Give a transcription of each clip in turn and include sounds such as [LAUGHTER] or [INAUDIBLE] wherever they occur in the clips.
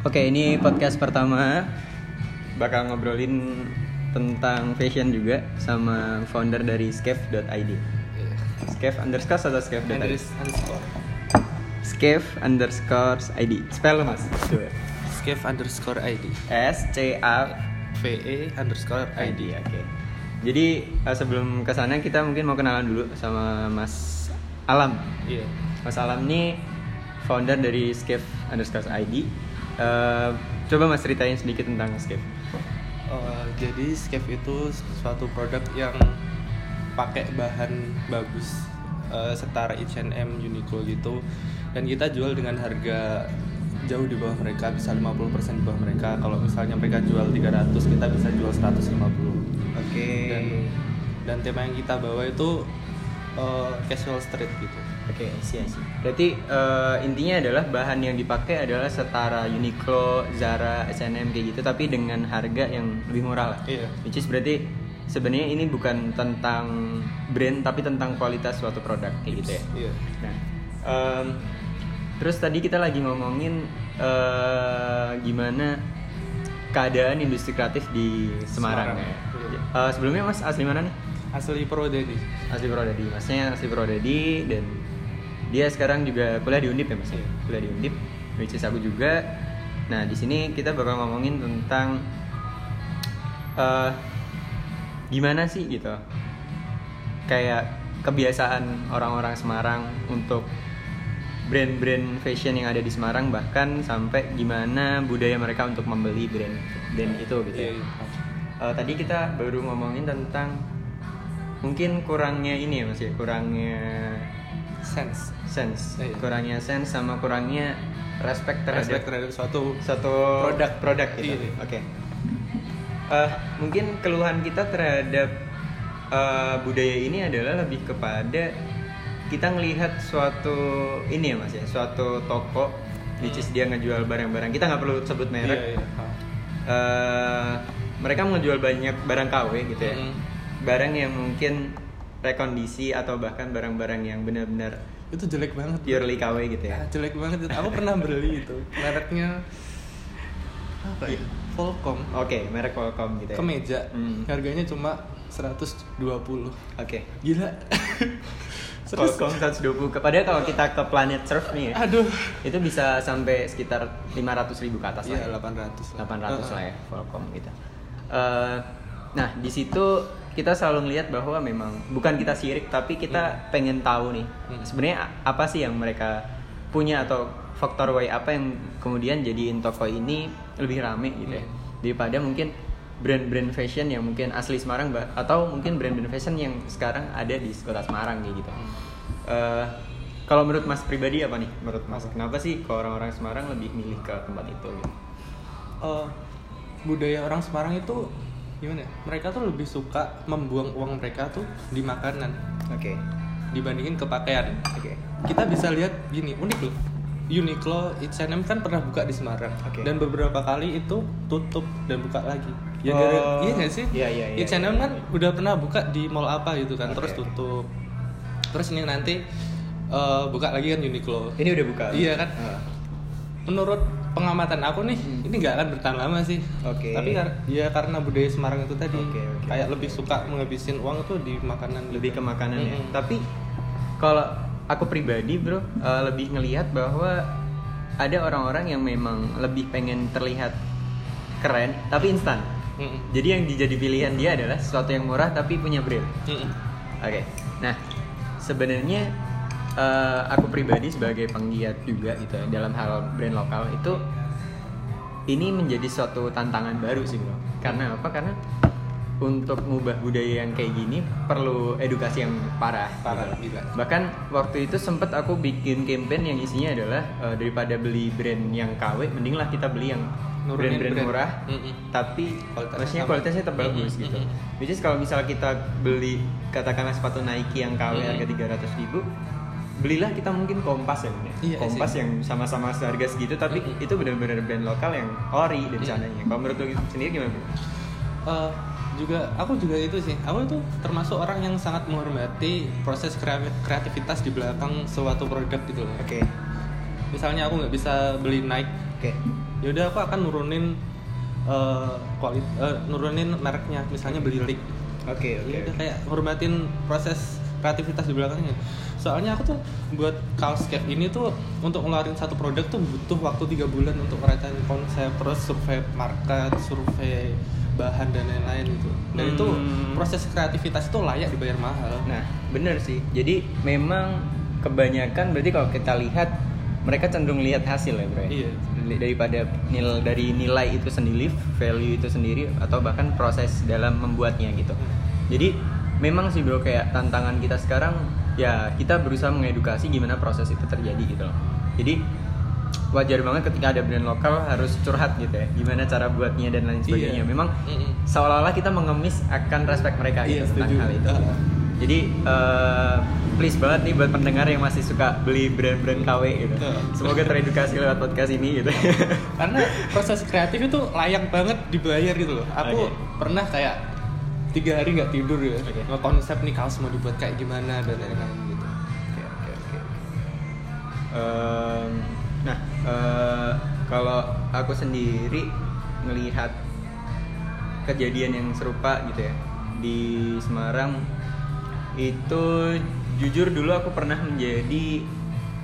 Oke, ini podcast pertama bakal ngobrolin tentang fashion juga sama founder dari skef.id. Skef underscore atau skef.id? Hendris underscore Skef underscore ID. Spell mas. Coba. Skev underscore ID S C A VE underscore ID. ID Oke. Jadi eh, sebelum ke sana kita mungkin mau kenalan dulu sama Mas Alam. Iya Mas Alam ini founder dari Skef underscore ID. Eh, coba mas ceritain sedikit tentang Skef. Oh, Jadi Skev itu suatu produk yang pakai bahan bagus eh, setara H&M, Uniqlo gitu dan kita jual dengan harga jauh di bawah mereka bisa 50% di bawah mereka kalau misalnya mereka jual 300 kita bisa jual 150 Oke. dan dan tema yang kita bawa itu eh, casual street gitu Oke, sih sih. Berarti eh, intinya adalah bahan yang dipakai adalah setara Uniqlo, Zara, H&M kayak gitu, tapi dengan harga yang lebih murah lah. Iya. Which is berarti sebenarnya ini bukan tentang brand, tapi tentang kualitas suatu produk kayak gitu ya. iya Nah, em, terus tadi kita lagi ngomongin eh, gimana keadaan industri kreatif di Semarang, Semarang, ya. iya. Eh, sebelumnya Mas asli mana nih? asli Purwodadi asli Purwodadi masnya asli Purwodadi dan dia sekarang juga kuliah di Undip ya mas Iya. kuliah di Undip which is aku juga nah di sini kita bakal ngomongin tentang eh gimana sih gitu kayak kebiasaan orang-orang Semarang untuk brand-brand fashion yang ada di Semarang bahkan sampai gimana budaya mereka untuk membeli brand brand itu gitu ya. Eh, tadi kita baru ngomongin tentang mungkin kurangnya ini ya mas ya kurangnya sense sense Iya. kurangnya sense sama kurangnya respect terhadap respect terhadap suatu satu Produk. produk gitu Iya. oke Eh, mungkin keluhan kita terhadap eh, budaya ini adalah lebih kepada kita ngelihat suatu ini ya mas ya suatu toko which is dia ngejual barang-barang kita nggak perlu sebut merek Iya, iya. eh mereka menjual banyak barang KW gitu ya. Mm. Barang yang mungkin rekondisi atau bahkan barang-barang yang benar-benar itu jelek banget purely KW gitu ya. Ah, jelek banget itu. aku pernah beli itu mereknya apa ya Volcom Oke, merek Qualcomm gitu ya. kemeja Hmm. harganya cuma 120 Oke. gila Terus- Qualcomm 120 ke padahal kalau kita ke Planet Surf nih ya, aduh itu bisa sampai sekitar 500 ribu ke atas iya lah. ya. 800 800 lah ya Qualcomm gitu. Eh, nah di situ kita selalu ngelihat bahwa memang bukan kita sirik tapi kita pengen tahu nih Hmm. sebenarnya a- apa sih yang mereka punya atau faktor Y apa yang kemudian jadiin toko ini lebih rame gitu ya Hmm. daripada mungkin brand-brand fashion yang mungkin asli Semarang atau mungkin brand-brand fashion yang sekarang ada di kota Semarang kayak gitu. Hmm. Eh, kalau menurut Mas pribadi apa nih? Menurut Mas kenapa sih kalau orang-orang Semarang lebih milih ke tempat itu? Gitu? Eh, budaya orang Semarang itu gimana mereka tuh lebih suka membuang uang mereka tuh di makanan Oke. dibandingin ke pakaian Oke. kita bisa lihat gini unik loh Uniqlo, H&M kan pernah buka di Semarang Oke. dan beberapa kali itu tutup dan buka lagi. Ya Oh, gara- iya nggak sih? iya, iya, iya, H&M iya, kan iya. udah pernah buka di mall apa gitu kan, Oke, terus tutup. Terus ini nanti eh, buka lagi kan Uniqlo. Ini udah buka. Iya kan? Ah. Menurut pengamatan aku nih, Hmm. ini nggak akan bertahan lama sih. Oke. Tapi kar- ya karena budaya Semarang itu tadi, Oke, oke, kayak oke. lebih suka menghabisin uang tuh di makanan. lebih gitu. ke makanan ya. Mm-mm. Tapi kalau aku pribadi bro eh, lebih ngelihat bahwa ada orang-orang yang memang lebih pengen terlihat keren tapi instan. Mm-mm. Jadi yang dijadi pilihan dia adalah sesuatu yang murah tapi punya brand. Mm-mm. Oke. Nah, sebenarnya eh, aku pribadi sebagai penggiat juga gitu ya, dalam hal brand lokal itu ini menjadi suatu tantangan baru sih bro. Karena apa? Karena untuk mengubah budaya yang kayak gini perlu edukasi yang parah. Parah, gitu. gila. Bahkan waktu itu sempet aku bikin campaign yang isinya adalah eh, daripada beli brand yang KW, mendinglah kita beli yang brand-brand brand. murah, Mm-mm. tapi Kualitasnya maksudnya sama. kualitasnya tetap bagus Mm-mm, gitu. Which is kalau misal kita beli katakanlah sepatu Nike yang KW Hmm. harga 300 ribu belilah kita mungkin Kompas ya, ya? Iya Kompas sih. yang sama-sama seharga segitu tapi Mm-mm. itu benar-benar brand lokal yang ori dari Mm. sananya. Kalau menurut lu sendiri gimana? Eh, juga aku juga itu sih aku itu termasuk orang yang sangat menghormati proses kreativitas di belakang suatu produk gitu loh Oke. misalnya aku nggak bisa beli Nike Oke. ya udah aku akan nurunin eh kualit eh, nurunin mereknya misalnya beli rig Oke, oke. ya udah oke. kayak hormatin proses kreativitas di belakangnya soalnya aku tuh buat kaos cave ini tuh untuk ngeluarin satu produk tuh butuh waktu tiga bulan untuk merancang konsep terus survei market survei bahan dan lain-lain gitu dan itu Hmm. proses kreativitas itu layak dibayar mahal Nah, bener sih. Jadi memang kebanyakan berarti kalau kita lihat mereka cenderung lihat hasil ya, bro. ya? Iya. Daripada nilai dari nilai itu sendiri, value itu sendiri atau bahkan proses dalam membuatnya gitu. Jadi memang sih bro kayak tantangan kita sekarang ya kita berusaha mengedukasi gimana proses itu terjadi gitu loh. Jadi wajar banget ketika ada brand lokal harus curhat gitu ya gimana cara buatnya dan lain sebagainya Iya. memang seolah-olah kita mengemis akan respect mereka Iya, gitu tentang hal itu Ah. jadi eh, please banget nih buat pendengar yang masih suka beli brand-brand KW gitu Betul. semoga teredukasi lewat podcast ini gitu karena proses kreatif itu layak banget dibayar gitu loh aku Oke. pernah kayak tiga hari nggak tidur ya Oke. ngekonsep nih kaos mau dibuat kayak gimana dan lain-lain gitu Oke, oke, oke. Em, nah, eh, kalau aku sendiri ngelihat kejadian yang serupa gitu ya di Semarang itu jujur dulu aku pernah menjadi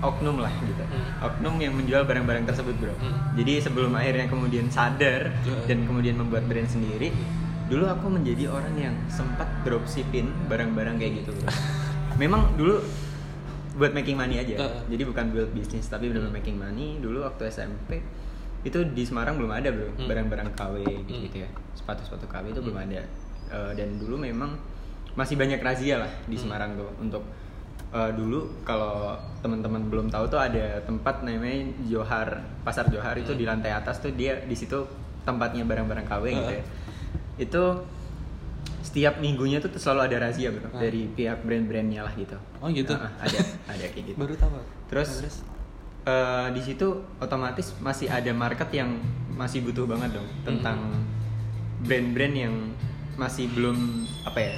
oknum lah gitu Hmm. oknum yang menjual barang-barang tersebut bro Hmm. jadi sebelum akhirnya kemudian sadar Hmm. dan kemudian membuat brand sendiri dulu aku menjadi orang yang sempat dropshipping barang-barang kayak gitu bro [LAUGHS] memang dulu buat making money aja Uh. jadi bukan build bisnis tapi benar Hmm. making money dulu waktu SMP itu di Semarang belum ada bro Hmm. barang-barang KW gitu, gitu ya sepatu-sepatu KW itu belum ada Eh, dan dulu memang masih banyak razia lah di Hmm. Semarang tuh untuk eh, dulu kalau teman-teman belum tahu tuh ada tempat namanya Johar pasar Johar itu Hmm. di lantai atas tuh dia di situ tempatnya barang-barang KW gitu Uh. ya itu setiap minggunya tuh selalu ada razia bro Ah. dari pihak brand-brandnya lah gitu Oh, gitu? Ah, ah, ada ada kayak gitu baru tahu Terus eh, di situ otomatis masih ada market yang masih butuh banget dong tentang brand-brand yang masih belum apa ya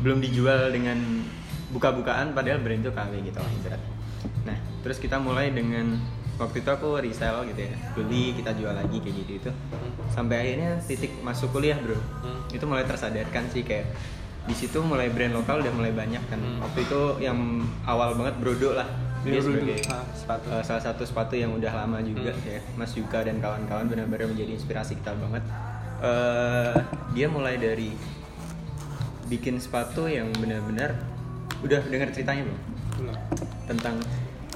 belum dijual dengan buka-bukaan padahal brand itu KW gitu lah ibarat. Nah terus kita mulai dengan waktu itu aku resell gitu ya beli kita jual lagi kayak gitu itu sampai akhirnya titik masuk kuliah bro Hmm. itu mulai tersadarkan sih kayak di situ mulai brand lokal udah mulai banyak kan Hmm. waktu itu yang awal banget Brodo lah dia Brodo sebagai. Ah, sepatu. eh, salah satu sepatu yang udah lama juga Hmm. ya Mas Yuka dan kawan-kawan benar-benar menjadi inspirasi kita banget Eh, dia mulai dari bikin sepatu yang benar-benar udah dengar ceritanya Belum. tentang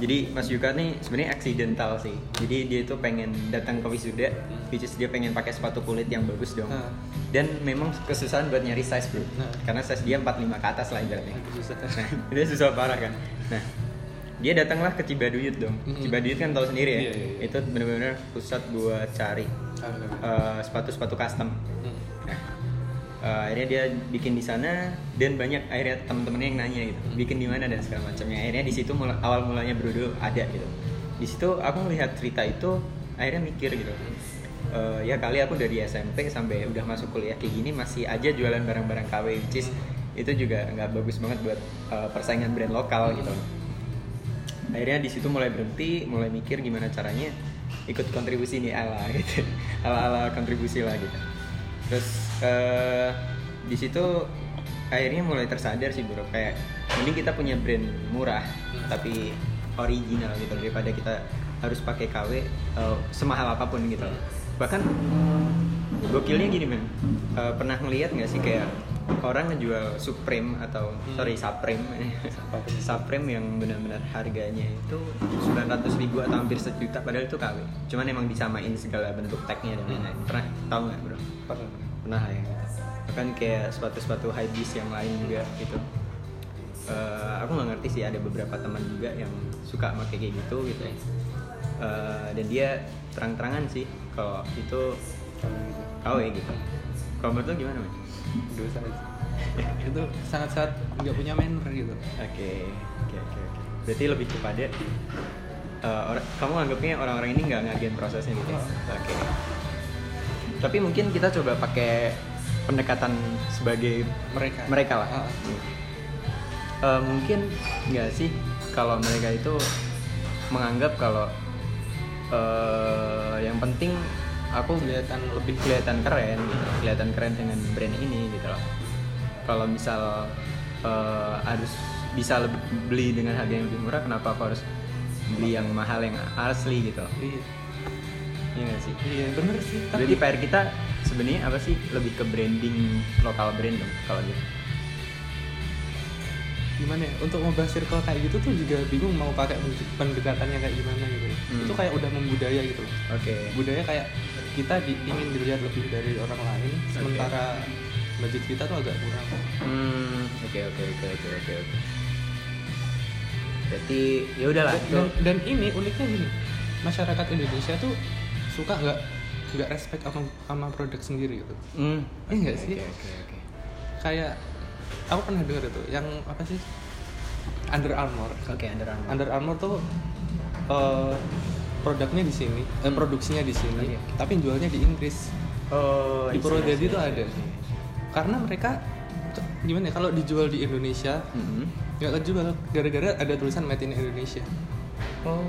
jadi Mas Yuka nih sebenarnya accidental sih jadi dia itu pengen datang ke wisuda which is dia pengen pakai sepatu kulit yang bagus dong Hmm. dan memang kesusahan buat nyari size bro Nah. karena size dia 45 ke atas lah ibaratnya Agak susah. [LAUGHS] nah dia susah parah kan nah dia datanglah ke Cibaduyut dong Mm-mm. Cibaduyut kan tahu sendiri ya Iya, iya, iya. itu benar-benar pusat buat cari eh, sepatu-sepatu custom Hmm. Eh, akhirnya dia bikin di sana dan banyak akhirnya teman-temannya yang nanya gitu, bikin di mana dan segala macamnya. Akhirnya di situ mula- awal mulanya Brodo ada gitu. Di situ aku melihat cerita itu akhirnya mikir gitu. Eh, ya kali aku dari SMP sampai udah masuk kuliah kayak gini masih aja jualan barang-barang KW which is itu juga nggak bagus banget buat eh, persaingan brand lokal gitu. Akhirnya di situ mulai berhenti, mulai mikir gimana caranya ikut kontribusi nih ala gitu, [LAUGHS] ala ala kontribusi lah gitu terus eh, di situ akhirnya mulai tersadar sih bro. Kayak mending kita punya brand murah tapi original gitu daripada kita harus pakai KW eh, semahal apa pun gitu. Bahkan gokilnya gini men. Eh, pernah ngeliat nggak sih kayak orang ngejual Supreme atau Hmm. sorry Supreme. Supreme. [LAUGHS] Yang benar-benar harganya itu 900 ribu atau hampir sejuta padahal itu KW cuman emang disamain segala bentuk tagnya dan lain-lain. Pernah? Tahu nggak bro? Pernah. Pernah lah ya bahkan kayak sepatu-sepatu high beast yang lain juga gitu Eh, aku nggak ngerti sih ada beberapa teman juga yang suka pakai kayak gitu gitu ya Eh, dan dia terang-terangan sih kalau itu Kalau gitu. KW gitu kalau menurut lo gimana men? Dosa itu sangat-sangat nggak punya manner gitu. Oke, oke, oke, oke. Berarti lebih kepada orang- kamu anggapnya orang-orang ini nggak ngargain prosesnya gitu. ya? Oh. Tapi mungkin kita coba pakai pendekatan sebagai Mereka. mereka lah. Ah. Eh, mungkin nggak sih kalau mereka itu menganggap kalau eh, yang penting aku kelihatan lebih kelihatan keren gitu kelihatan keren dengan brand ini gitu loh kalau misal eh, harus bisa lebih beli dengan harga yang lebih murah kenapa aku harus beli yang mahal yang asli gitu iya iya nggak sih? Iya bener sih. Tapi Berarti PR kita sebenarnya apa sih? Lebih ke branding lokal brand dong kalau gitu. Gimana ya? Untuk membahas circle kayak gitu tuh juga bingung mau pakai pendekatannya kayak gimana gitu. Hmm. itu kayak udah membudaya gitu oke. Budaya kayak kita di- ingin dilihat lebih dari orang lain sementara budget kita tuh agak kurang. Hmm oke oke oke oke oke oke. Berarti ya udahlah dan, dan, dan ini uniknya gini. Masyarakat Indonesia tuh suka nggak nggak respect sama, sama produk sendiri gitu. Hmm. Iya nggak sih? oke oke oke. Kayak aku pernah dengar itu yang apa sih? Under Armour. Oke Under Armour. Under Armour tuh eh, produknya di sini eh, Hmm. produksinya di sini Oke. tapi jualnya di Inggris. Oh di Purwodadi I see, tuh I see, ada karena mereka gimana ya kalau dijual di Indonesia Mhm. nggak kejual gara-gara ada tulisan made in Indonesia. Oh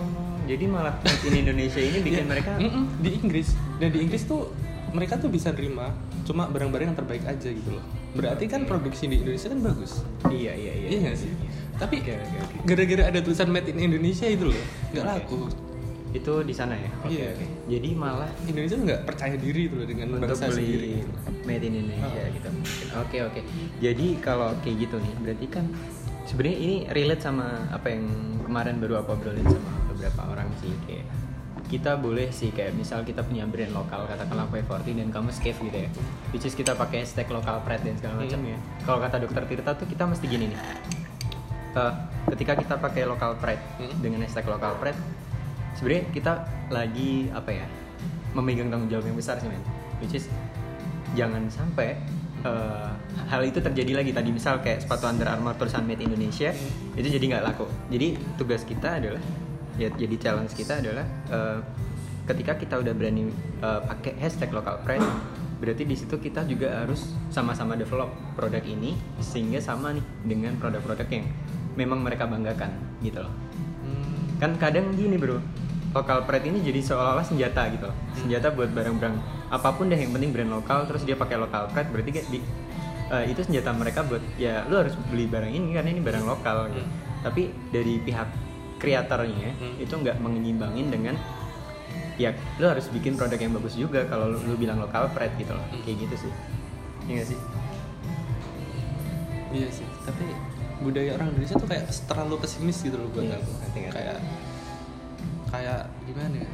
jadi malah in Indonesia ini bikin Ya, mereka mm-mm, di Inggris dan di Inggris tuh mereka tuh bisa nerima cuma barang-barang yang terbaik aja gitu loh berarti kan produksi di Indonesia kan bagus iya iya iya iya sih tapi Oke, oke, oke. gara-gara ada tulisan made in Indonesia itu loh nggak Oke. laku itu di sana ya oke Iya. oke jadi malah Indonesia nggak percaya diri itu loh dengan untuk bangsa beli sendiri made in Indonesia Oh. gitu. Oke oke. Jadi kalau kayak gitu nih, berarti kan sebenarnya ini relate sama apa yang kemarin baru aku obrolin sama beberapa orang sih kayak kita boleh sih kayak misal kita punya brand lokal katakanlah P40 dan kamu scave gitu ya which is kita pakai hashtag lokal pride dan segala macam ya. Kalau kata dokter Tirta tuh kita mesti gini nih Eh, ketika kita pakai lokal pride Hmm. dengan hashtag lokal pride sebenarnya kita lagi apa ya memegang tanggung jawab yang besar sih men. Which is jangan sampai eh, hal itu terjadi lagi. Tadi misal kayak sepatu Under Armour tulisan made Indonesia itu jadi nggak laku. Jadi tugas kita adalah ya jadi challenge kita adalah eh, ketika kita udah berani eh, pakai hashtag local pride berarti di situ kita juga harus sama-sama develop produk ini sehingga sama nih dengan produk-produk yang memang mereka banggakan gitu loh Hmm. kan kadang gini bro lokal pride ini jadi seolah-olah senjata gitu loh senjata buat barang-barang apa pun deh yang penting brand lokal terus dia pakai lokal pride berarti di eh, itu senjata mereka buat ya lu harus beli barang ini karena ini barang lokal gitu. Hmm. tapi dari pihak kreatornya Hmm. itu nggak mengimbangin dengan ya lu harus bikin produk yang bagus juga kalau lu, lu bilang lokal pride gitu loh. Hmm. kayak gitu sih. Iya gak sih? Iya sih. Tapi budaya orang Indonesia tuh kayak terlalu pesimis gitu loh buat Iya, aku kayak kayak gimana ya?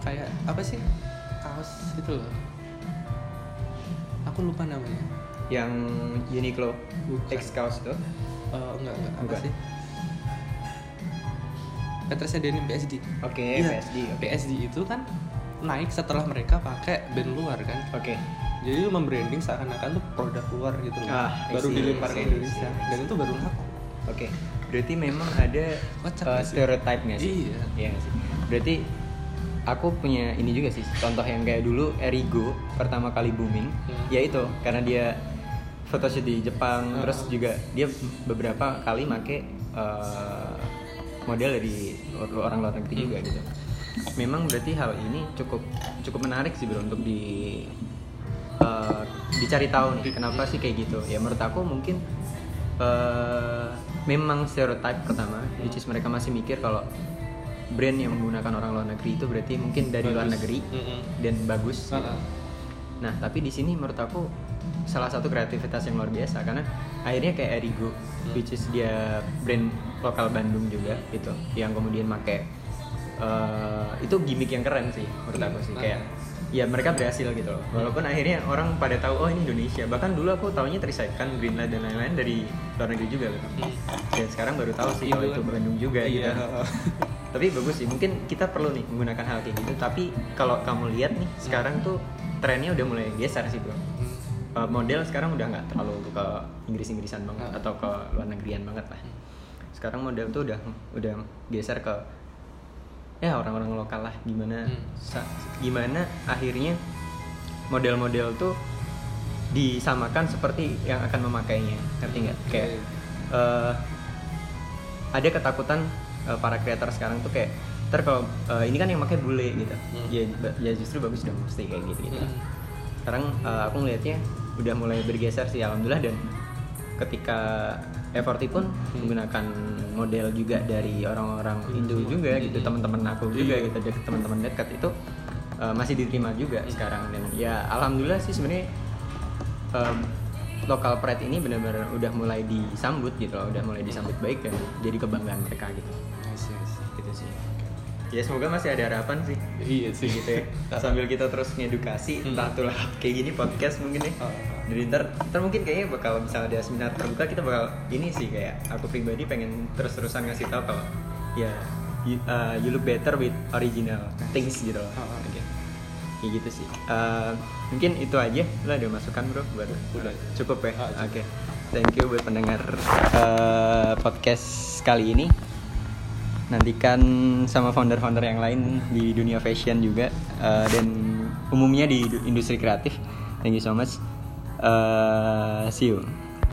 Kayak apa sih? Kaos itu loh. Aku lupa namanya. Yang Uniqlo Bukan. X Kaos tuh Eh, enggak enggak. Apa Bukan. sih Petrusnya Denim PSD oke Iya, PSD oke PSD itu kan naik setelah mereka pakai band luar kan oke jadi itu membranding seakan-akan tuh produk luar gitu loh Ah, baru dilempar ke Indonesia dan itu baru laku Oke, berarti memang ada Kocak uh, stereotype nggak sih? Iya. Iya nggak sih. Berarti aku punya ini juga sih, contoh yang kayak dulu Erigo pertama kali booming, Hmm. ya itu karena dia photoshoot di Jepang, Ah. terus juga dia beberapa kali make uh, model dari or- orang luar negeri Hmm. juga gitu. Memang berarti hal ini cukup cukup menarik sih bro untuk di uh, dicari tahu nih kenapa sih kayak gitu. Ya menurut aku mungkin uh, memang stereotype pertama, which is mereka masih mikir kalau brand yang menggunakan orang luar negeri itu berarti mungkin dari luar Bagus. negeri Mm-mm. dan bagus. ah. Nah, tapi di sini menurut aku salah satu kreativitas yang luar biasa karena akhirnya kayak Erigo, which is dia brand lokal Bandung juga gitu, yang kemudian make eh, itu gimmick yang keren sih menurut aku sih kayak ya mereka berhasil gitu loh. Walaupun akhirnya orang pada tahu oh ini Indonesia. Bahkan dulu aku taunya Tricycle, Greenlight dan lain-lain dari luar negeri juga gitu. Hmm. Dan sekarang baru tahu sih kalau itu. Bandung juga Iya. gitu. [LAUGHS] tapi bagus sih mungkin kita perlu nih menggunakan hal kayak gitu tapi kalau kamu lihat nih sekarang tuh trennya udah mulai geser sih bro Hmm. Uh, model sekarang udah nggak terlalu ke Inggris-Inggrisan banget atau ke luar negerian banget lah sekarang model tuh udah udah geser ke ya orang-orang lokal lah gimana Hmm. sa- gimana akhirnya model-model tuh disamakan seperti yang akan memakainya ngerti nggak Oke. kayak eh, ada ketakutan eh, para kreator sekarang tuh kayak ntar kalau eh, ini kan yang pakai bule gitu Hmm. ya ya justru bagus dong mesti kayak gitu gitu Hmm. sekarang eh, aku ngelihatnya udah mulai bergeser sih alhamdulillah dan ketika F40 pun Hmm. menggunakan model juga dari orang-orang Indo juga gitu Hmm. teman-teman aku juga Iya. gitu dek- teman-teman dekat itu eh, masih diterima juga sekarang dan ya alhamdulillah sih sebenarnya em, lokal pride ini benar-benar udah mulai disambut gitu loh udah mulai disambut baik dan jadi kebanggaan mereka gitu Nice, nice. gitu sih ya semoga masih ada harapan sih Iya sih gitu ya [LAUGHS] sambil kita terus ngedukasi Hmm. entah tuh lewat kayak gini podcast mungkin ya Oh. jadi ntar, ntar mungkin kayaknya bakal misalnya ada seminar terbuka kita bakal ini sih kayak aku pribadi pengen terus-terusan ngasih tahu kalau ya you, uh, you look better with original things gitu loh Oh, oh. Oke. kayak gitu sih Uh, mungkin itu aja lo ada masukan bro buat Udah. cukup ya Ah, oke cukup. thank you buat pendengar uh, podcast kali ini nantikan sama founder-founder yang lain di dunia fashion juga uh, dan umumnya di du- industri kreatif. Thank you so much. Uh, see you